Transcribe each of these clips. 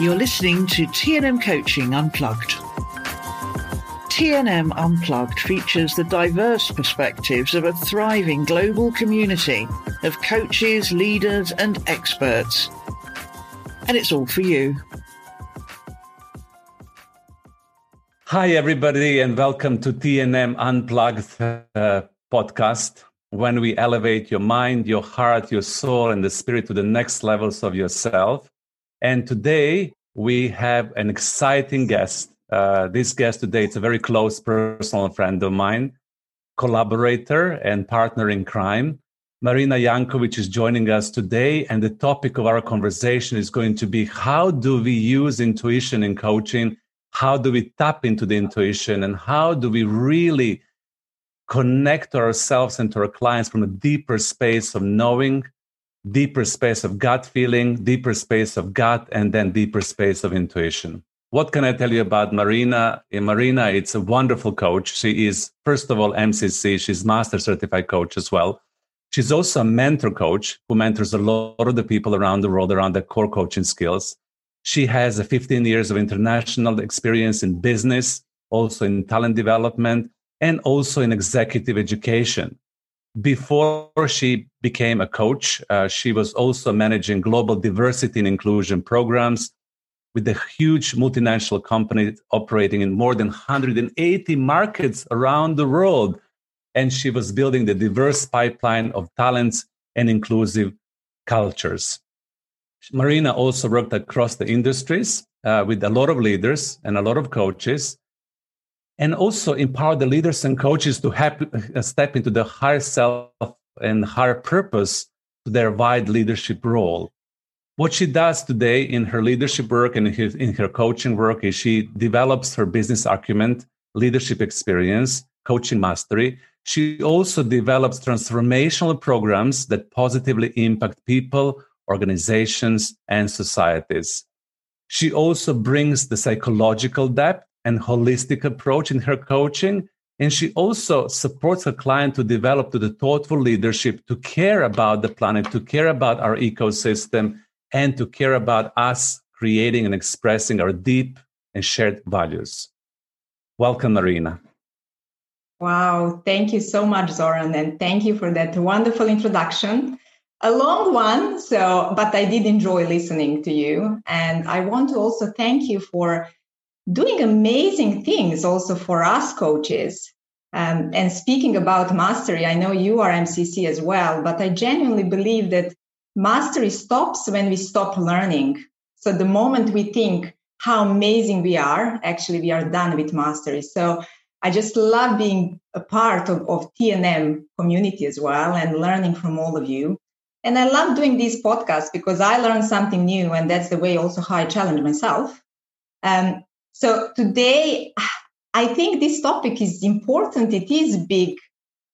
You're listening to TNM Coaching Unplugged. TNM Unplugged features the diverse perspectives of a thriving global community of coaches, leaders, and experts. And it's all for you. Hi, everybody, and welcome to TNM Unplugged uh, podcast when we elevate your mind, your heart, your soul, and the spirit to the next levels of yourself. And today we have an exciting guest. Uh, this guest today is a very close personal friend of mine, collaborator and partner in crime. Marina Jankovic is joining us today, and the topic of our conversation is going to be how do we use intuition in coaching? How do we tap into the intuition? And how do we really connect ourselves and to our clients from a deeper space of knowing, deeper space of gut feeling, deeper space of gut, and then deeper space of intuition. What can I tell you about Marina? In Marina, it's a wonderful coach. She is, first of all, MCC. She's master certified coach as well. She's also a mentor coach who mentors a lot of the people around the world around the core coaching skills. She has a 15 years of international experience in business, also in talent development, and also in executive education. Before she became a coach, uh, she was also managing global diversity and inclusion programs with a huge multinational company operating in more than 180 markets around the world. And she was building the diverse pipeline of talents and inclusive cultures. Marina also worked across the industries uh, with a lot of leaders and a lot of coaches and also empower the leaders and coaches to uh, step into the higher self and higher purpose to their wide leadership role. What she does today in her leadership work and in her, in her coaching work is she develops her business acumen, leadership experience, coaching mastery. She also develops transformational programs that positively impact people, organizations, and societies. She also brings the psychological depth and holistic approach in her coaching. And she also supports her client to develop to the thoughtful leadership, to care about the planet, to care about our ecosystem, and to care about us creating and expressing our deep and shared values. Welcome, Marina. Wow, thank you so much, Zoran, and thank you for that wonderful introduction. A long one, so but I did enjoy listening to you. And I want to also thank you for doing amazing things also for us coaches. Um, and speaking about mastery, I know you are MCC as well, but I genuinely believe that mastery stops when we stop learning. So the moment we think how amazing we are, actually we are done with mastery. So I just love being a part of, of TNM community as well and learning from all of you. And I love doing these podcasts because I learn something new, and that's the way also how I challenge myself. Um, so today, I think this topic is important. It is big.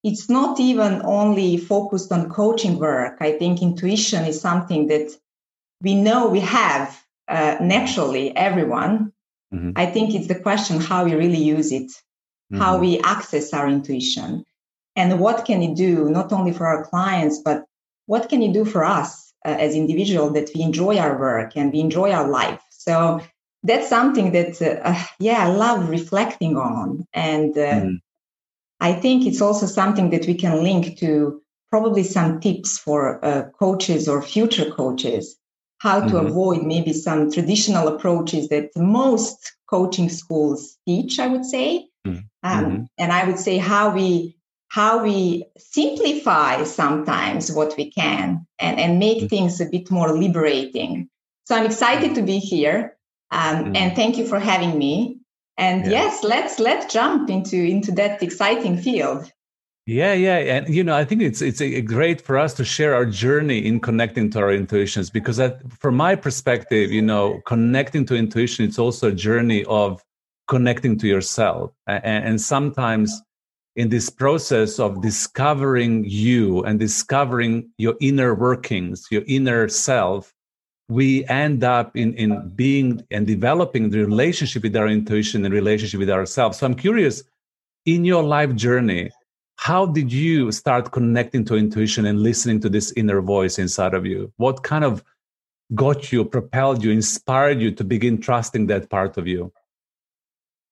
It's not even only focused on coaching work. I think intuition is something that we know we have uh, naturally, everyone. Mm-hmm. I think it's the question how we really use it, mm-hmm. how we access our intuition, and what can it do, not only for our clients, but what can it do for us uh, as individuals that we enjoy our work and we enjoy our life. So that's something that uh, uh, yeah i love reflecting on and uh, mm. i think it's also something that we can link to probably some tips for uh, coaches or future coaches how to mm-hmm. avoid maybe some traditional approaches that most coaching schools teach i would say mm. um, mm-hmm. and i would say how we how we simplify sometimes what we can and, and make mm-hmm. things a bit more liberating so i'm excited to be here um, mm. And thank you for having me. And yeah. yes, let's let's jump into into that exciting field. Yeah, yeah, and you know, I think it's it's a, great for us to share our journey in connecting to our intuitions because, that, from my perspective, you know, connecting to intuition, it's also a journey of connecting to yourself, and, and sometimes in this process of discovering you and discovering your inner workings, your inner self, we end up in, in being and developing the relationship with our intuition and relationship with ourselves. So I'm curious, in your life journey, how did you start connecting to intuition and listening to this inner voice inside of you? What kind of got you, propelled you, inspired you to begin trusting that part of you?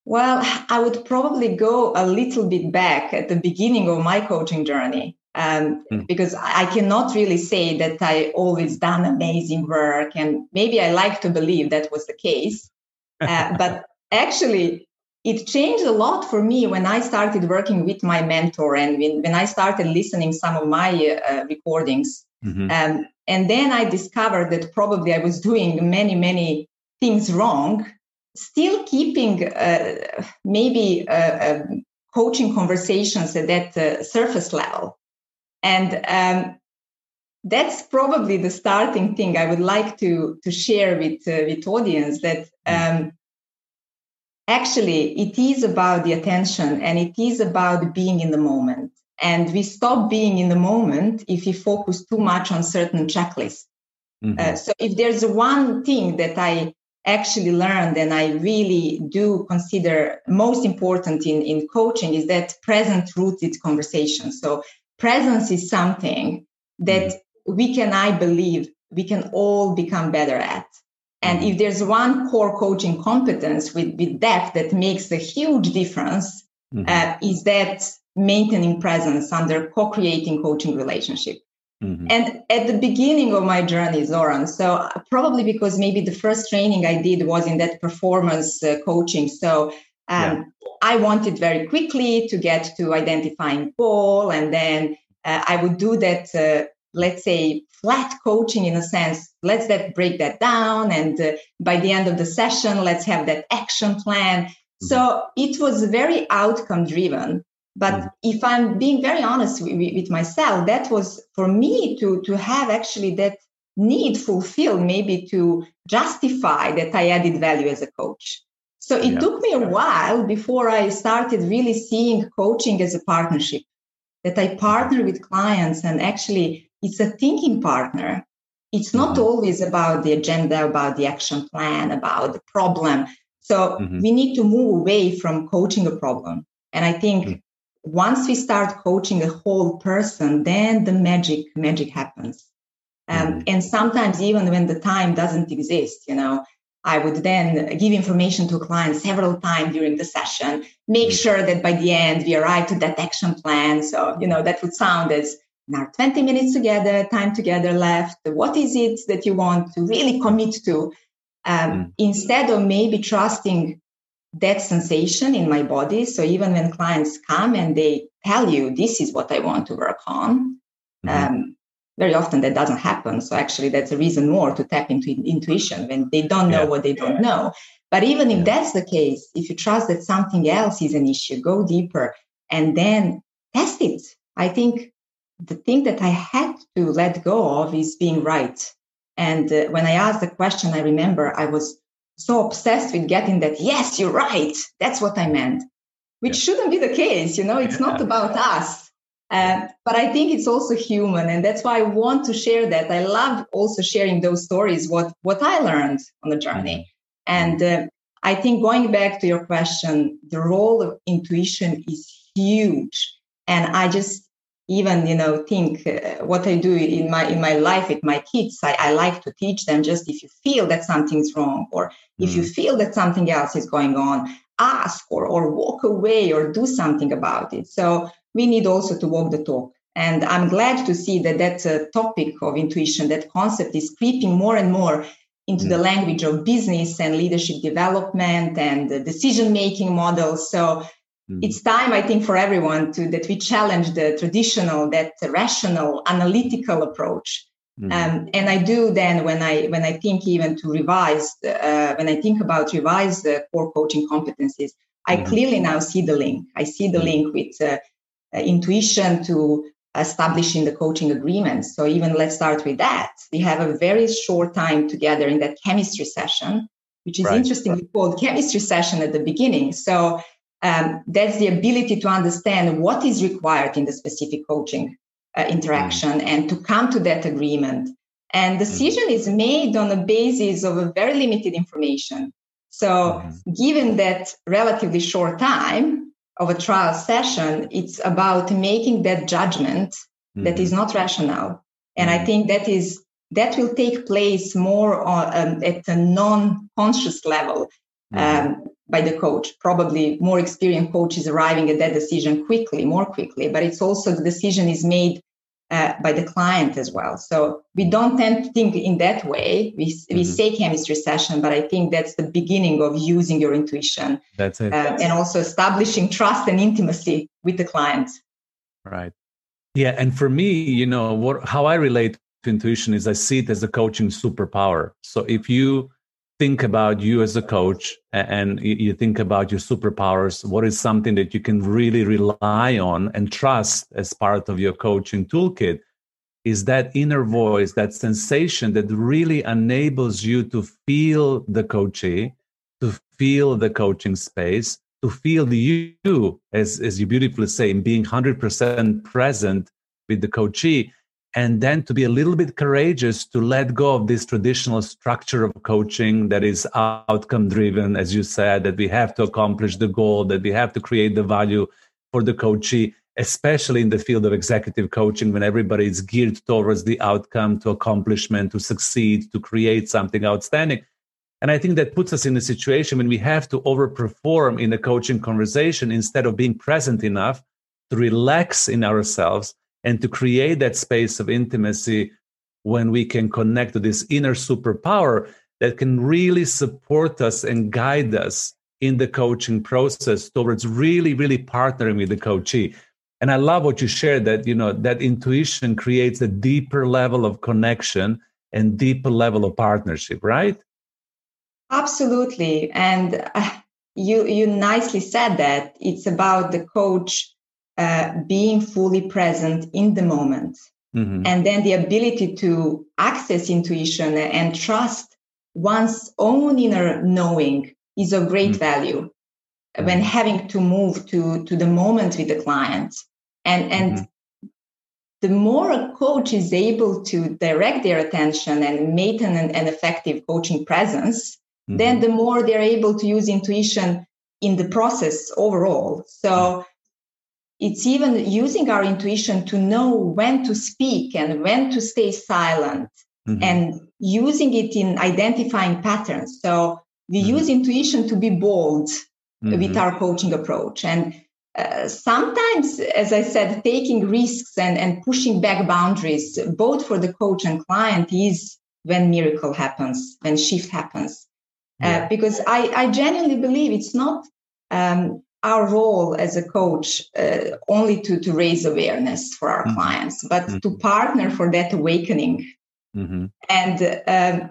Well, I would probably go a little bit back at the beginning of my coaching journey. Um, mm. Because I cannot really say that I always done amazing work, and maybe I like to believe that was the case. Uh, but actually, it changed a lot for me when I started working with my mentor and when, when I started listening some of my uh, recordings. Mm-hmm. Um, and then I discovered that probably I was doing many, many things wrong, still keeping uh, maybe uh, um, coaching conversations at that uh, surface level. And um, that's probably the starting thing I would like to, to share with, uh, with audience that um, actually it is about the attention and it is about being in the moment. And we stop being in the moment if we focus too much on certain checklists. Mm-hmm. uh, so if there's one thing that i actually learned and i really do consider most important in, in coaching is that present rooted conversation. So presence is something that mm-hmm. we can i believe we can all become better at and if there's one core coaching competence with, with depth that makes a huge difference, mm-hmm. uh, is that maintaining presence under co-creating coaching relationship. Mm-hmm. And at the beginning of my journey, Zoran, so probably because maybe the first training I did was in that performance uh, coaching. So um, yeah. I wanted very quickly to get to identifying goal, and then uh, I would do that uh, let's say flat coaching in a sense let's that break that down and uh, by the end of the session let's have that action plan mm-hmm. so it was very outcome driven but mm-hmm. if i'm being very honest with, with, myself that was for me to to have actually that need fulfilled maybe to justify that i added value as a coach so it yeah. took me a while before i started really seeing coaching as a partnership that i partner with clients and actually it's a thinking partner. It's not mm-hmm. always about the agenda, about the action plan, about the problem. So mm-hmm. we need to move away from coaching a problem. And I think mm-hmm. once we start coaching a whole person, then the magic magic happens. Um, mm-hmm. and sometimes even when the time doesn't exist, you know, I would then give information to clients several times during the session, make mm-hmm. sure that by the end we arrive to that action plan. So, you know, that would sound as now 20 minutes together time together left what is it that you want to really commit to um, mm. instead of maybe trusting that sensation in my body so even when clients come and they tell you this is what i want to work on mm. um, very often that doesn't happen so actually that's a reason more to tap into intuition when they don't know yeah. what they don't know but even if that's the case if you trust that something else is an issue go deeper and then test it i think the thing that I had to let go of is being right. And uh, when I asked the question, I remember I was so obsessed with getting that, yes, you're right. That's what I meant, which yeah. shouldn't be the case. You know, it's not about us. Uh, but I think it's also human. And that's why I want to share that. I love also sharing those stories, what, what I learned on the journey. Mm-hmm. And uh, I think going back to your question, the role of intuition is huge. And I just even you know think uh, what i do in my in my life with my kids I, I, like to teach them just if you feel that something's wrong or if mm. you feel that something else is going on ask or or walk away or do something about it so we need also to walk the talk and i'm glad to see that that uh, topic of intuition that concept is creeping more and more into mm. the language of business and leadership development and decision making models so Mm-hmm. It's time, I think, for everyone to that we challenge the traditional, that rational, analytical approach. Mm-hmm. Um, and I do then when I when I think even to revise uh, when I think about revise the core coaching competencies, I mm-hmm. clearly now see the link. I see the mm-hmm. link with uh, uh, intuition to establishing the coaching agreement. So even let's start with that. We have a very short time together in that chemistry session, which is right. interestingly called chemistry session at the beginning. So um, that's the ability to understand what is required in the specific coaching uh, interaction mm-hmm. and to come to that agreement. And decision mm-hmm. is made on the basis of a very limited information. So, mm-hmm. given that relatively short time of a trial session, it's about making that judgment that is mm-hmm. not rational. And I mm-hmm. think that is that will take place more on, um, at a non-conscious level mm-hmm. um, by the coach. Probably more experienced coaches arriving at that decision quickly, more quickly, but it's also the decision is made uh, by the client as well. So we don't tend to think in that way. We, mm-hmm. we say chemistry session, but I think that's the beginning of using your intuition. That's it. Uh, and also establishing trust and intimacy with the client. Right. Yeah. And for me, you know, what, how I relate to intuition is I see it as a coaching superpower. So if you think about you as a coach and you think about your superpowers, what is something that you can really rely on and trust as part of your coaching toolkit? Is that inner voice, that sensation that really enables you to feel the coachee, to feel the coaching space, to feel the you, as, as you beautifully say, being 100% present with the coachee and then to be a little bit courageous to let go of this traditional structure of coaching that is outcome driven as you said that we have to accomplish the goal that we have to create the value for the coachee especially in the field of executive coaching when everybody is geared towards the outcome to accomplishment to succeed to create something outstanding. And i think that puts us in a situation when we have to overperform in a coaching conversation instead of being present enough to relax in ourselves and to create that space of intimacy when we can connect to this inner superpower that can really support us and guide us in the coaching process towards really really partnering with the coachee. And i love what you shared that you know that intuition creates a deeper level of connection and deeper level of partnership right? Absolutely. And uh, you you nicely said that. It's about the coach uh, being fully present in the moment. Mm-hmm. And then the ability to access intuition and trust one's own inner knowing is of great mm-hmm. value when mm-hmm. having to move to, to the moment with the client. And, and mm-hmm. the more a coach is able to direct their attention and maintain an, an effective coaching presence, mm-hmm. then the more they're able to use intuition in the process overall. So it's even using our intuition to know when to speak and when to stay silent mm-hmm. and using it in identifying patterns. So we mm-hmm. use intuition to be bold mm-hmm. with our coaching approach. And uh, sometimes, as I said, taking risks and, and pushing back boundaries, both for the coach and client, is when miracle happens, when shift happens. Uh, yeah. Uh, because I, I genuinely believe it's not um, our role as a coach uh, only to, to raise awareness for our mm-hmm. clients, but mm-hmm. to partner for that awakening. Mm-hmm. And um,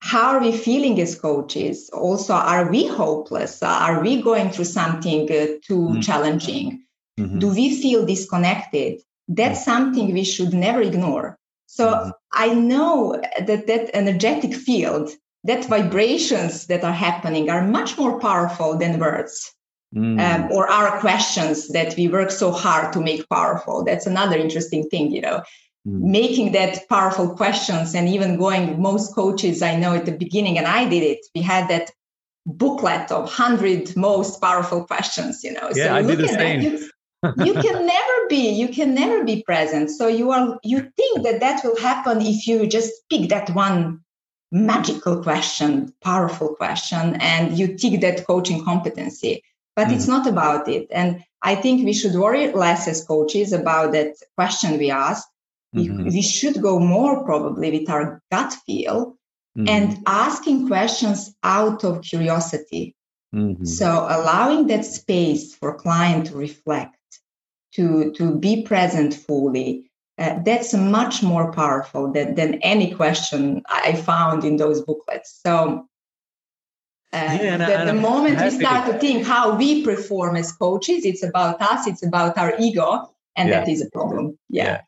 how are we feeling as coaches? Also, are we hopeless? Are we going through something uh, too mm-hmm. challenging? Mm-hmm. Do we feel disconnected? That's mm-hmm. something we should never ignore. So I know that that energetic field, that vibrations that are happening are much more powerful than words mm. um, or our questions that we work so hard to make powerful. That's another interesting thing, you know, mm. making that powerful questions and even going, most coaches I know at the beginning, and I did it, we had that booklet of 100 most powerful questions, you know. Yeah, so I did the same. You, you can never be you can never be present so you are you think that that will happen if you just pick that one magical question powerful question and you tick that coaching competency but mm. it's not about it. And I think we should worry less as coaches about that question we ask. Mm-hmm. We, we, should go more probably with our gut feel mm-hmm. and asking questions out of curiosity. Mm-hmm. So allowing that space for client to reflect, to, to be present fully, uh, that's much more powerful than, than any question I found in those booklets. So uh, yeah, the, the moment we start to think how we perform as coaches, it's about us, it's about our ego, and yeah. that is a problem. Yeah. yeah.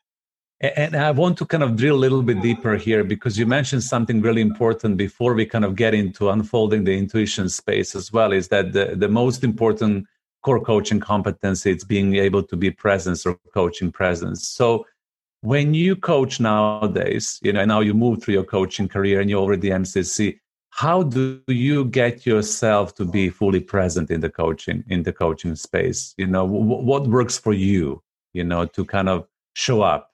And I want to kind of drill a little bit deeper here because you mentioned something really important before we kind of get into unfolding the intuition space as well is that the, the most important core coaching competency is being able to be presence or coaching presence. So when you coach nowadays, you know, now you move through your coaching career and you're already MCC, how do you get yourself to be fully present in the coaching in the coaching space you know w- what works for you you know to kind of show up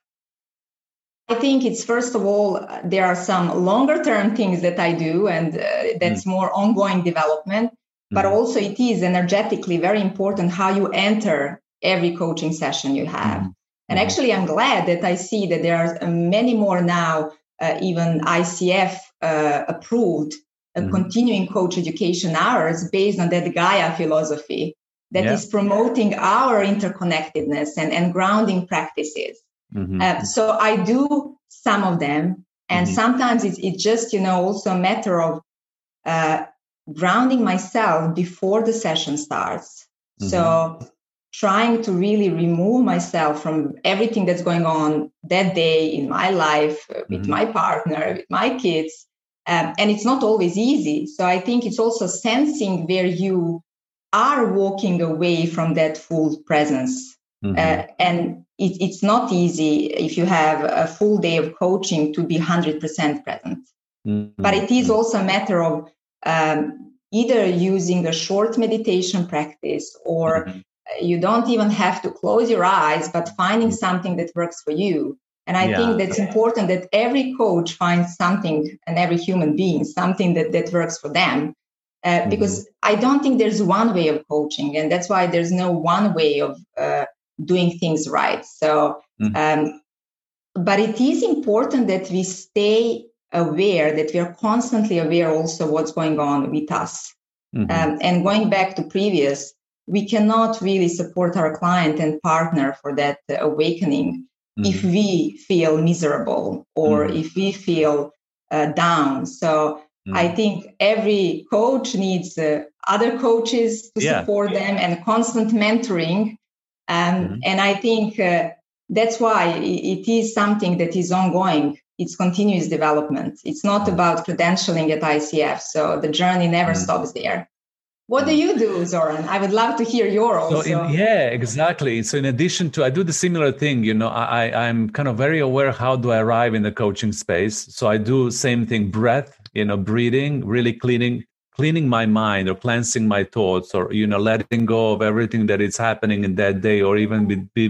I think it's first of all, there are some longer term things that I do, and uh, that's mm. more ongoing development. But mm. also, it is energetically very important how you enter every coaching session you have. Mm. And actually, I'm glad that I see that there are many more now, uh, even ICF uh, approved, uh, mm. continuing coach education hours based on that Gaia philosophy that yeah. is promoting our interconnectedness and, and grounding practices. Mm-hmm. Uh, so I do some of them, and mm-hmm. sometimes it's, it's just you know also a matter of uh, grounding myself before the session starts. Mm-hmm. So trying to really remove myself from everything that's going on that day in my life uh, with mm-hmm. my partner, with my kids. Um, and it's not always easy. So I think it's also sensing where you are walking away from that full presence. Mm-hmm. Uh, and it, it's not easy if you have a full day of coaching to be 100% present. Mm-hmm. But it is also a matter of um, either using a short meditation practice or mm-hmm. you don't even have to close your eyes, but finding something that works for you. And I yeah. think that's important that every coach finds something and every human being something that, that works for them. Uh, mm-hmm. Because I don't think there's one way of coaching, and that's why there's no one way of uh, doing things right. So, mm-hmm. um, but it is important that we stay aware, that we are constantly aware also what's going on with us. Mm-hmm. Um, and going back to previous, we cannot really support our client and partner for that awakening mm-hmm. if we feel miserable or mm-hmm. if we feel uh, down. So I mm-hmm. think every coach needs uh, other coaches to yeah. support them and constant mentoring um, mm-hmm. And I think uh, that's why it is something that is ongoing. It's continuous development. It's not about credentialing at ICF. So the journey never mm-hmm. stops there. What do you do, Zoran? I would love to hear your also. So in, yeah, exactly. So in addition to, I do the similar thing. You know, I I'm kind of very aware how do I arrive in the coaching space. So I do same thing, breath. You know, breathing, really cleaning cleaning my mind or cleansing my thoughts or you know letting go of everything that is happening in that day or even be, be,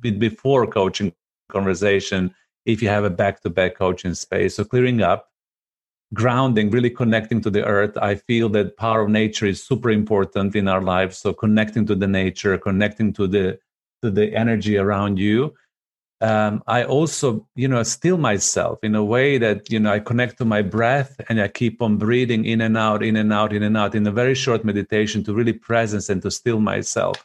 be before coaching conversation if you have a back-to-back coaching space so clearing up grounding really connecting to the earth i feel that power of nature is super important in our lives so connecting to the nature connecting to the to the energy around you um, I also, you know, still myself in a way that, you know, I connect to my breath and I keep on breathing in and out, in and out, in and out in a very short meditation to really presence and to still myself.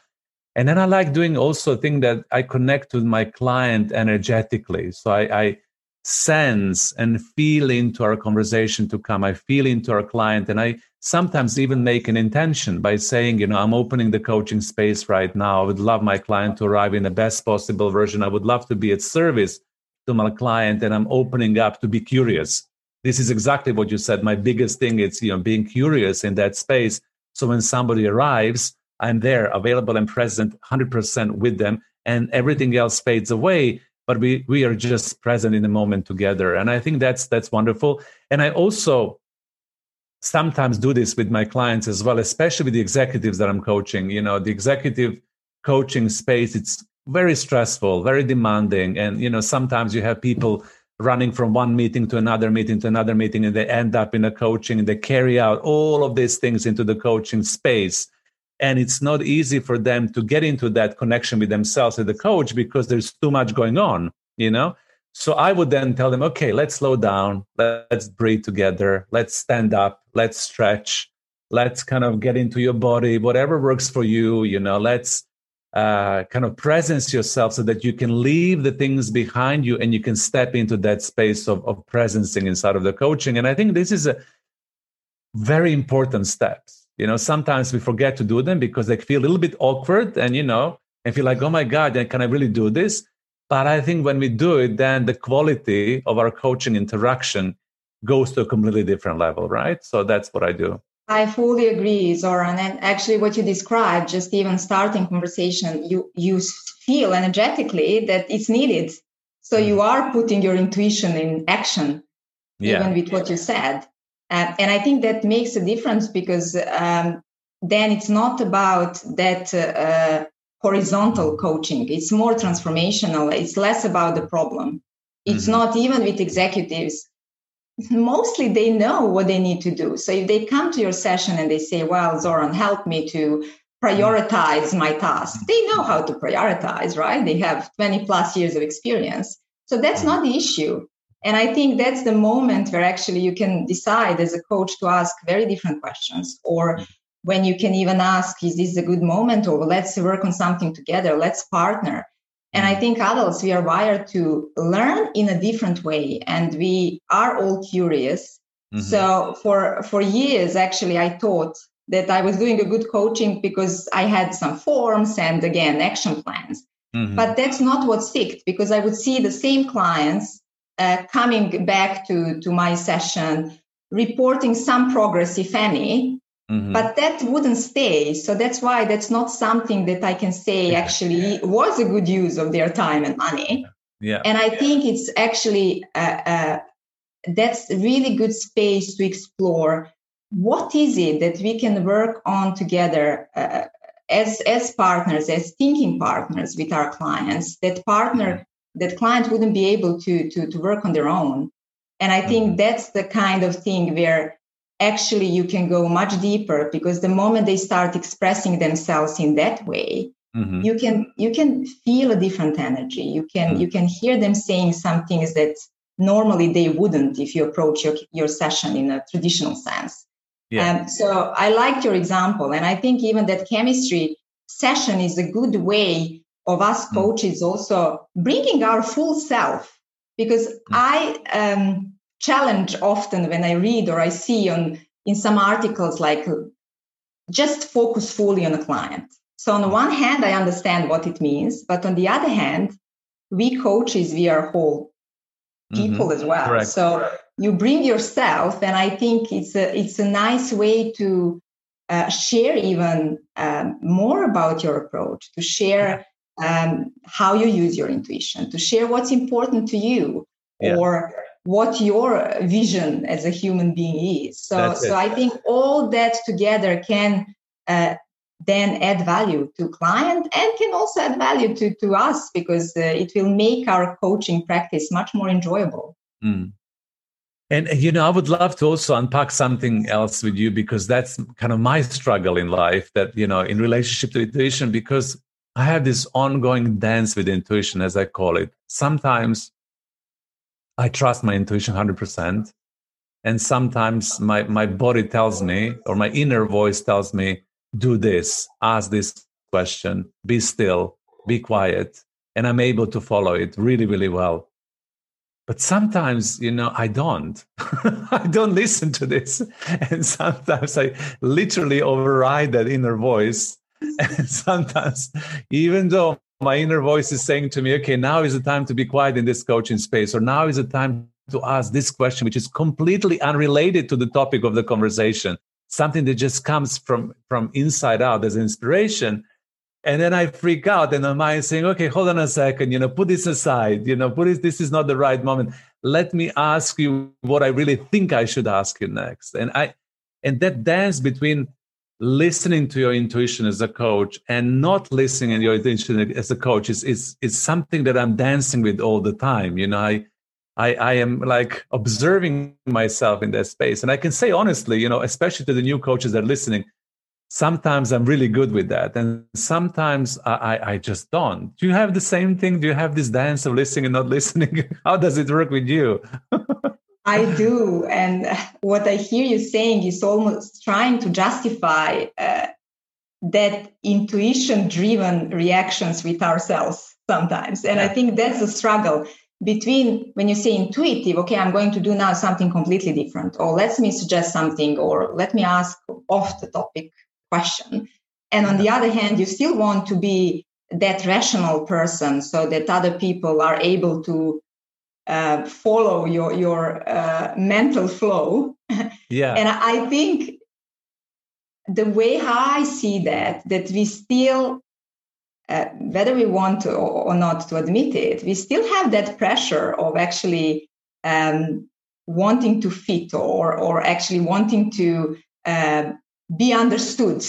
And then I like doing also a thing that I connect with my client energetically. So I, I sense and feel into our conversation to come. I feel into our client and I sometimes even make an intention by saying, you know, I'm opening the coaching space right now. I would love my client to arrive in the best possible version. I would love to be at service to my client and I'm opening up to be curious. This is exactly what you said. My biggest thing is, you know, being curious in that space. So when somebody arrives, I'm there, available and present 100% with them, and everything else fades away. But we we are just present in the moment together, and I think that's that's wonderful. And I also sometimes do this with my clients as well, especially with the executives that I'm coaching. You know, the executive coaching space, it's very stressful, very demanding. And, you know, sometimes you have people running from one meeting to another meeting to another meeting and they end up in a coaching and they carry out all of these things into the coaching space. And it's not easy for them to get into that connection with themselves as the coach because there's too much going on, you know? So I would then tell them, okay, let's slow down. Let's breathe together. Let's stand up. Let's stretch. Let's kind of get into your body, whatever works for you. You know, let's uh, kind of presence yourself so that you can leave the things behind you and you can step into that space of, of presencing inside of the coaching. And I think this is a very important steps. You know, sometimes we forget to do them because they feel a little bit awkward and, you know, and feel like, oh my God, can I really do this? But I think when we do it, then the quality of our coaching interaction goes to a completely different level, right? So that's what I do. I fully agree, Zoran. And actually, what you described, just even starting conversation, you you feel energetically that it's needed. So you mm. are putting your intuition in action, yeah. even with what you said. Uh, and I think that makes a difference because um, then it's not about that uh, horizontal coaching. It's more transformational. It's less about the problem. It's mm-hmm. not even with executives. Mostly they know what they need to do. So if they come to your session and they say, Well, Zoran, help me to prioritize my task, they know how to prioritize, right? They have 20 plus years of experience. So that's not the issue. And I think that's the moment where actually you can decide as a coach to ask very different questions, or when you can even ask, is this a good moment, or let's work on something together, let's partner. And I think adults, we are wired to learn in a different way, and we are all curious. Mm-hmm. So for for years, actually, I thought that I was doing a good coaching because I had some forms and again action plans. Mm-hmm. But that's not what sticked because I would see the same clients uh, coming back to, to my session, reporting some progress, if any, mm-hmm. but that wouldn't stay. So that's why that's not something that I can say actually was a good use of their time and money. Yeah. And I think it's actually uh, uh, that's a really good space to explore what is it that we can work on together uh, as as partners as thinking partners with our clients that partner that client wouldn't be able to, to, to work on their own. And I think mm-hmm. that's the kind of thing where actually you can go much deeper because the moment they start expressing themselves in that way, mm-hmm. you can you can feel a different energy. You can mm-hmm. you can hear them saying some things that normally they wouldn't if you approach your, your session in a traditional sense. Yeah. Um, so I liked your example, and I think even that chemistry session is a good way of us hmm. coaches also bringing our full self because mm. i um, challenge often when i read or i see on in some articles like just focus fully on a client so on the one hand i understand what it means but on the other hand we coaches we are whole people mm-hmm. as well Correct. so you bring yourself and i think it's a it's a nice way to uh, share even um, more about your approach to share um, how you use your intuition, to share what's important to you yeah. or what your vision as a human being is. So, so I think all that together can uh, then add value to client and can also add value to, to us because uh, it will make our coaching practice much more enjoyable. Mm. And you know, I would love to also unpack something else with you because that's kind of my struggle in life. That you know, in relationship to intuition, because I have this ongoing dance with intuition, as I call it. Sometimes I trust my intuition 100%. And sometimes my, my body tells me, or my inner voice tells me, do this, ask this question, be still, be quiet. And I'm able to follow it really, really well. But sometimes, you know, I don't. I don't listen to this. And sometimes I literally override that inner voice and sometimes, even though my inner voice is saying to me, okay, now is the time to be quiet in this coaching space, or now is the time to ask this question, which is completely unrelated to the topic of the conversation, something that just comes from, from inside out as inspiration. And then I freak out and my mind saying, okay, hold on a second, you know, put this aside, you know, put this, this is not the right moment. Let me ask you what I really think I should ask you next. And I, and that dance between listening to your intuition as a coach and not listening to your intuition as a coach is, is, is something that I'm dancing with all the time. You know, I, I, I am like observing myself in that space. And I can say honestly, you know, especially to the new coaches that are listening, sometimes I'm really good with that. And sometimes I, I just don't. Do you have the same thing? Do you have this dance of listening and not listening? How does it work with you? I do. And what I hear you saying is almost trying to justify uh, that intuition driven reactions with ourselves sometimes. And I think that's a struggle between when you say intuitive, okay, I'm going to do now something completely different, or let me suggest something, or let me ask off the topic question. And on the other hand, you still want to be that rational person so that other people are able to uh, follow your your uh, mental flow. Yeah, and I think the way how I see that that we still, uh, whether we want to or not to admit it, we still have that pressure of actually um, wanting to fit or or actually wanting to uh, be understood,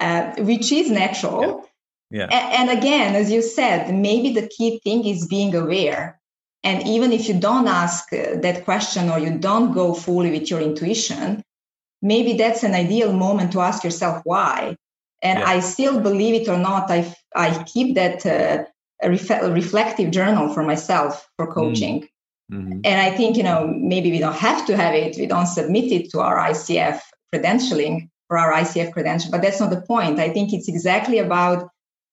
uh, which is natural. Yeah. yeah. And again, as you said, maybe the key thing is being aware And even if you don't ask uh, that question or you don't go fully with your intuition, maybe that's an ideal moment to ask yourself why. And yeah. I still believe it or not, I, I keep that uh, ref- reflective journal for myself for mm. coaching. Mm-hmm. And I think, you know, maybe we don't have to have it, we don't submit it to our ICF credentialing for our ICF credential, but that's not the point. I think it's exactly about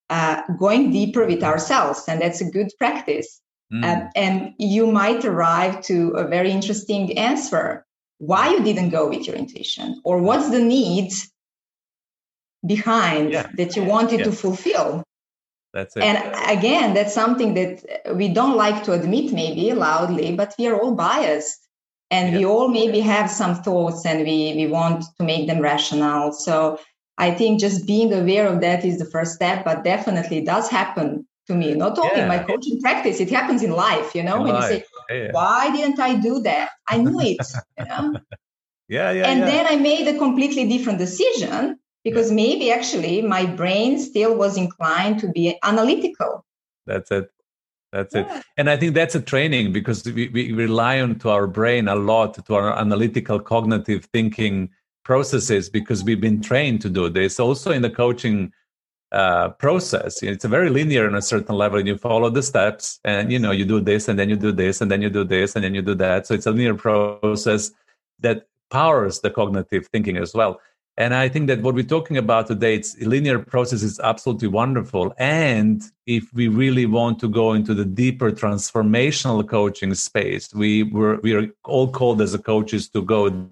uh, going deeper with ourselves, and that's a good practice. Mm. Uh, and you might arrive to a very interesting answer why you didn't go with your intuition or what's the need behind yeah. that you wanted yeah. to fulfill that's it and again that's something that we don't like to admit maybe loudly but we are all biased and yeah. we all maybe have some thoughts and we we want to make them rational so i think just being aware of that is the first step but definitely does happen to me not only yeah. my coaching practice it happens in life you know in when life. you say yeah. why didn't i do that i knew it you know yeah yeah and yeah. then i made a completely different decision because maybe actually my brain still was inclined to be analytical that's it that's it and i think that's a training because we, we rely on to our brain a lot to our analytical cognitive thinking processes because we've been trained to do this also in the coaching uh, process. It's a very linear on a certain level. And you follow the steps, and you know you do this, and then you do this, and then you do this, and then you do that. So it's a linear process that powers the cognitive thinking as well. And I think that what we're talking about today, it's linear process is absolutely wonderful. And if we really want to go into the deeper transformational coaching space, we were we are all called as coaches to go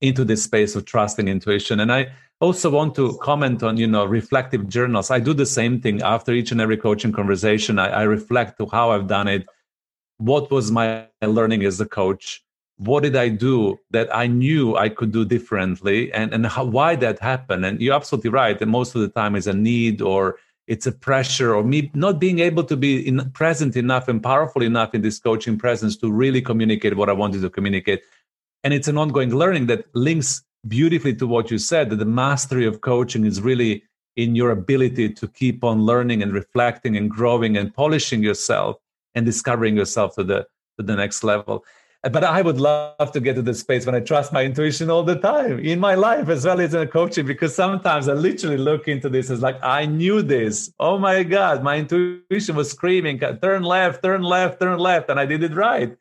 into this space of trusting intuition. And I also want to comment on you know reflective journals. I do the same thing after each and every coaching conversation. I, I reflect to how i've done it. What was my learning as a coach? What did i do that i knew i could do differently? And and how, why that happened? And you're absolutely right and most of the time is a need or it's a pressure or me not being able to be in, present enough and powerful enough in this coaching presence to really communicate what i wanted to communicate. And it's an ongoing learning that links beautifully to what you said that the mastery of coaching is really in your ability to keep on learning and reflecting and growing and polishing yourself and discovering yourself to the to the next level. Uh, but i would love to get to the space when i trust my intuition all the time in my life as well as in coaching because sometimes i literally look into this as like i knew this. Oh my god my intuition was screaming turn left turn left turn left and i did it right.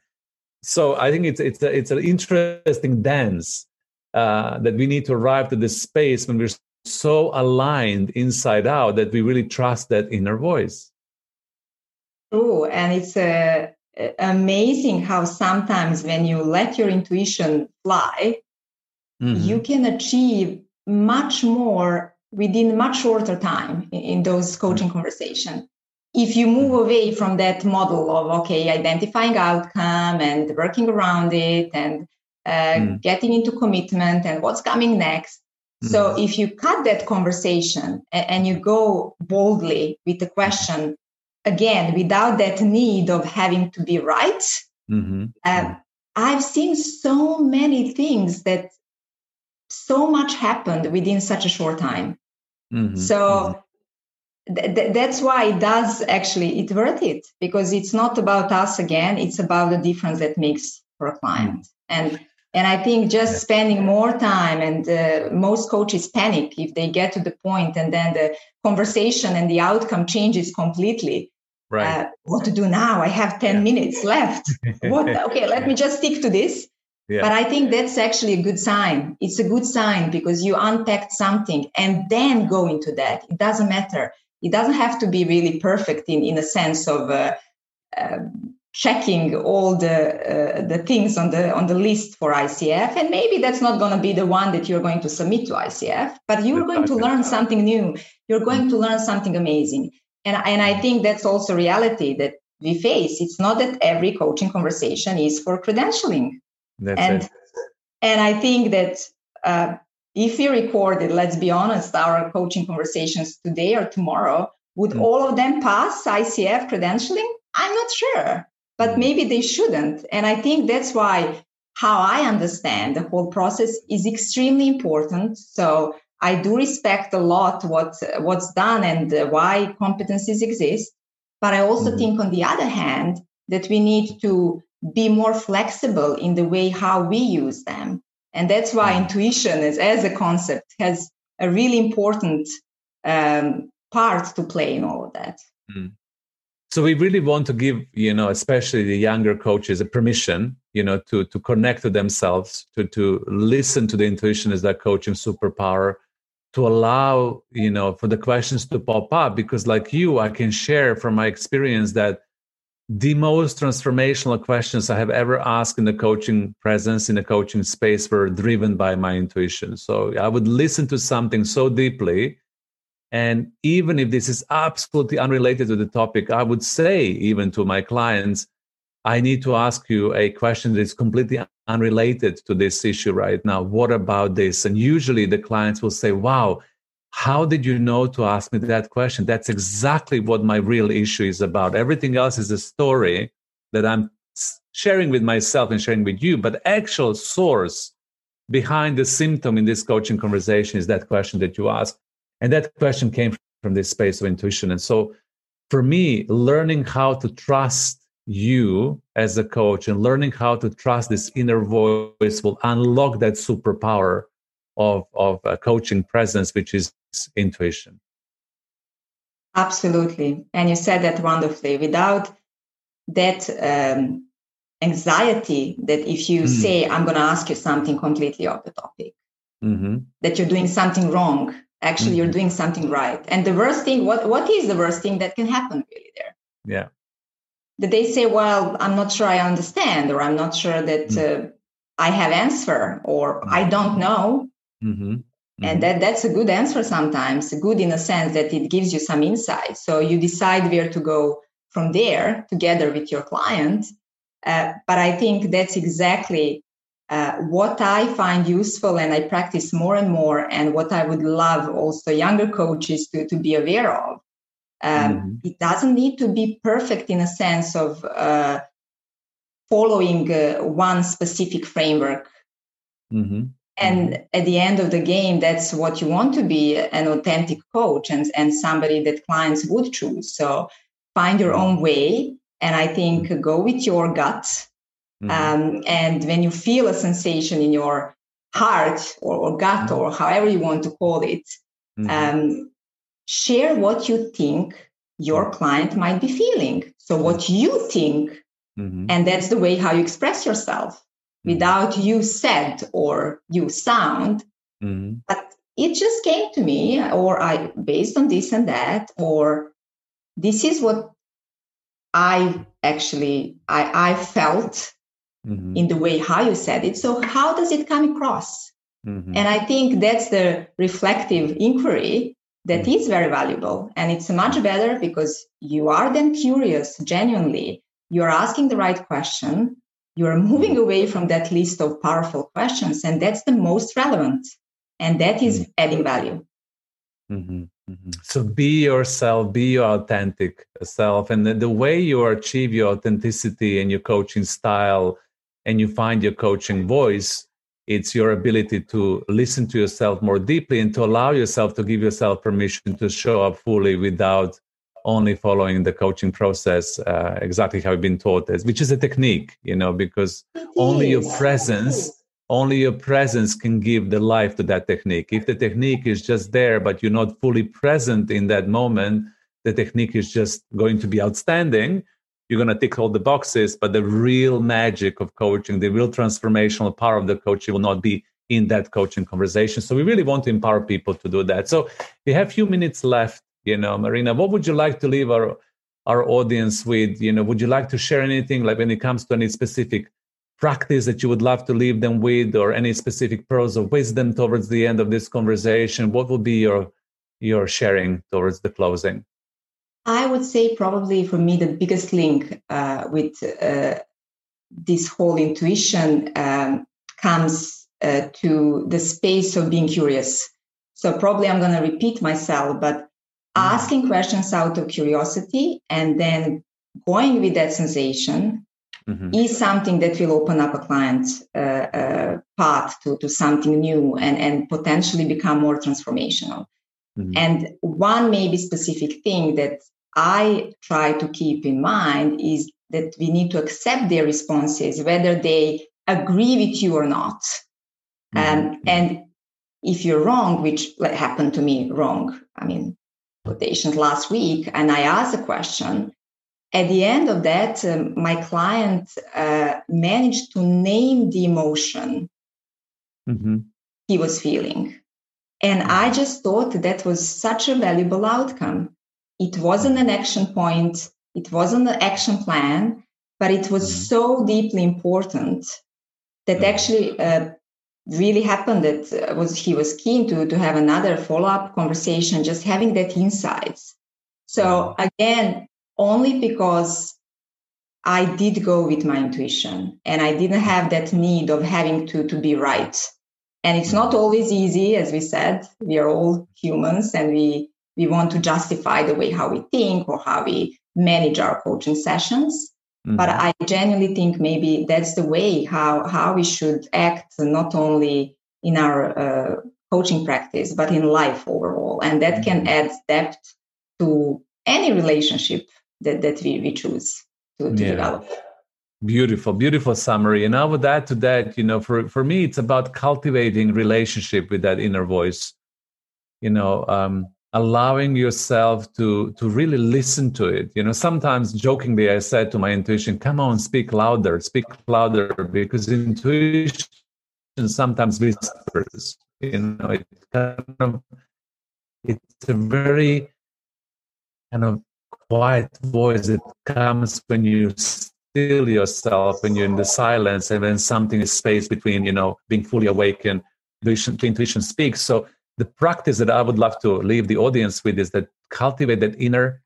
So i think it's it's a, it's an interesting dance uh, that we need to arrive to this space when we're so aligned inside out that we really trust that inner voice. Oh, and it's uh, amazing how sometimes when you let your intuition fly, mm-hmm. you can achieve much more within much shorter time in, those coaching mm-hmm. conversations. If you move mm-hmm. away from that model of okay, identifying outcome and working around it and mm. getting into commitment and what's coming next. Mm. So if you cut that conversation and, and you go boldly with the question, again, without that need of having to be right, mm-hmm. uh, I've seen so many things that so much happened within such a short time. Mm-hmm. So mm-hmm. th- th- that's why it does actually it worth it because it's not about us again. It's about the difference that makes for a client. And and I think just spending more time, and uh, most coaches panic if they get to the point and then the conversation and the outcome changes completely. Right. Uh, what to do now? I have 10 yeah. minutes left. what? Okay, let me just stick to this. Yeah. But I think that's actually a good sign. It's a good sign because you unpacked something and then go into that. It doesn't matter. It doesn't have to be really perfect in, in a sense of uh, uh, checking all the uh, the things on the on the list for ICF and maybe that's not going to be the one that you're going to submit to ICF but you're going to learn something new. You're going to learn something amazing. And and I think that's also reality that we face. It's not that every coaching conversation is for credentialing. That's and it. and I think that uh, if we recorded let's be honest our coaching conversations today or tomorrow would mm. all of them pass ICF credentialing? I'm not sure but mm. maybe they shouldn't. And I think that's why how I understand the whole process is extremely important. So I do respect a lot what what's done and why competencies exist. But I also mm-hmm. think, on the other hand, that we need to be more flexible in the way how we use them. And that's why mm. intuition as, as a concept has a really important um, part to play in all of that. Mm. So we really want to give, you know, especially the younger coaches a permission, you know, to to connect to themselves, to to listen to the intuition as their coaching superpower, to allow, you know, for the questions to pop up. Because like you, I can share from my experience that the most transformational questions I have ever asked in the coaching presence, in the coaching space, were driven by my intuition. So I would listen to something so deeply and even if this is absolutely unrelated to the topic, I would say, even to my clients, I need to ask you a question that is completely unrelated to this issue right now. What about this? And usually the clients will say, Wow, how did you know to ask me that question? That's exactly what my real issue is about. Everything else is a story that I'm sharing with myself and sharing with you. But actual source behind the symptom in this coaching conversation is that question that you ask. And that question came from this space of intuition. And so for me, learning how to trust you as a coach and learning how to trust this inner voice will unlock that superpower of, of a coaching presence, which is intuition. Absolutely. And you said that wonderfully. Without that um, anxiety, that if you mm. say, I'm going to ask you something completely off the topic, mm-hmm. that you're doing something wrong, actually mm-hmm. you're doing something right and the worst thing what what is the worst thing that can happen really there yeah that they say well i'm not sure i understand or i'm not sure that mm-hmm. uh, i have answer or i mm-hmm. don't know mm-hmm. and mm-hmm. that that's a good answer sometimes good in a sense that it gives you some insight so you decide where to go from there together with your client uh, but i think that's exactly uh, what I find useful and I practice more and more, and what I would love also younger coaches to, to be aware of. Um, mm-hmm. It doesn't need to be perfect in a sense of uh, following uh, one specific framework. Mm-hmm. And mm-hmm. at the end of the game, that's what you want to be an authentic coach and, and somebody that clients would choose. So find your own way. And I think mm-hmm. go with your gut Mm-hmm. Um, and when you feel a sensation in your heart or, or gut mm-hmm. or however you want to call it, mm-hmm. um, share what you think your mm-hmm. client might be feeling. So, mm-hmm. what you think, mm-hmm. and that's the way how you express yourself without you said or you sound. But it just came to me, or I, based on this and that, or this is what I actually I, I felt mm-hmm. in the way how you said it. So, how does it come across? Mm-hmm. And I think that's the reflective inquiry that mm-hmm. is very valuable. And it's much better because you are then curious genuinely. You're asking the right question. You're moving mm-hmm. away from that list of powerful questions. And that's the most relevant. And that is mm-hmm. adding value. Mm-hmm. Mm-hmm. So be yourself, be your authentic self. And the, the, way you achieve your authenticity and your coaching style and you find your coaching voice, it's your ability to listen to yourself more deeply and to allow yourself to give yourself permission to show up fully without only following the coaching process uh, exactly how you've been taught as which is a technique you know because only your presence only your presence can give the life to that technique. If the technique is just there but you're not fully present in that moment the technique is just going to be outstanding you're going to tick all the boxes, but the real magic of coaching, the real transformational power of the coaching will not be in that coaching conversation. So we really want to empower people to do that. So we have a few minutes left, you know, Marina, what would you like to leave our our audience with? You know, would you like to share anything like when it comes to any specific practice that you would love to leave them with or any specific pearls of wisdom towards the end of this conversation? What would be your your sharing towards the closing? I would say probably for me the biggest link uh, with uh, this whole intuition um, comes uh, to the space of being curious. So probably I'm going to repeat myself, but mm-hmm. asking questions out of curiosity and then going with that sensation mm-hmm. is something that will open up a client's uh, uh, path to, to something new and, and potentially become more transformational. Mm-hmm. And one maybe specific thing that I try to keep in mind is that we need to accept their responses, whether they agree with you or not. Mm-hmm. Um, and if you're wrong, which happened to me wrong, I mean, quotations last week, and I asked a question. At the end of that, um, my client uh, managed to name the emotion mm-hmm. he was feeling. And I just thought that was such a valuable outcome. It wasn't an action point, it wasn't an action plan, but it was mm-hmm. so deeply important that mm-hmm. actually uh, really happened that uh, was he was keen to to have another follow-up conversation just having that insights so mm-hmm. again only because i did go with my intuition and i didn't have that need of having to to be right and it's not always easy as we said we are all humans and we we want to justify the way how we think or how we manage our coaching sessions mm-hmm. but i genuinely think maybe that's the way how how we should act not only in our uh, coaching practice but in life overall and that can mm-hmm. add depth to any relationship that that we, we choose to, to yeah. develop Beautiful, beautiful summary. And I would add to that, you know, for, for me, it's about cultivating relationship with that inner voice. You know, um, allowing yourself to to really listen to it. You know, sometimes jokingly, I said to my intuition, "Come on, speak louder, speak louder," because intuition sometimes whispers. You know, it kind of it's a very kind of quiet voice that comes when you still yourself when you're in the silence and when something is space between you know being fully awake and intuition, intuition speaks so the practice that i would love to leave the audience with is that cultivate that inner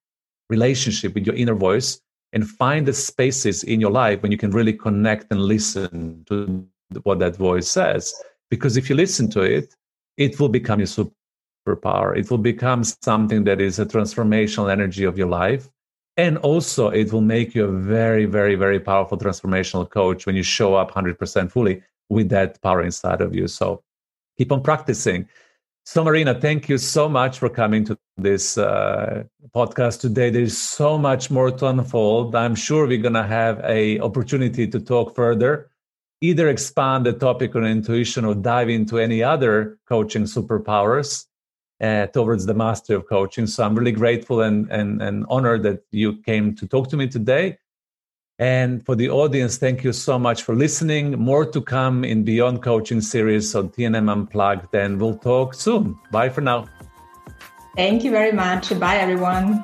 relationship with your inner voice and find the spaces in your life when you can really connect and listen to what that voice says. Because if you listen to it it will become your superpower. It will become something that is a transformational energy of your life. And also it will make you a very very very powerful transformational coach when you show up 100% fully with that power inside of you. So keep on practicing so marina thank you so much for coming to this uh, podcast today there's so much more to unfold i'm sure we're going to have a opportunity to talk further either expand the topic on intuition or dive into any other coaching superpowers uh, towards the mastery of coaching. So I'm really grateful and, and, and honored that you came to talk to me today. And for the audience, thank you so much for listening. More to come in Beyond Coaching series on TNM Unplugged. And we'll talk soon. Bye for now. Thank you very much. Bye, everyone.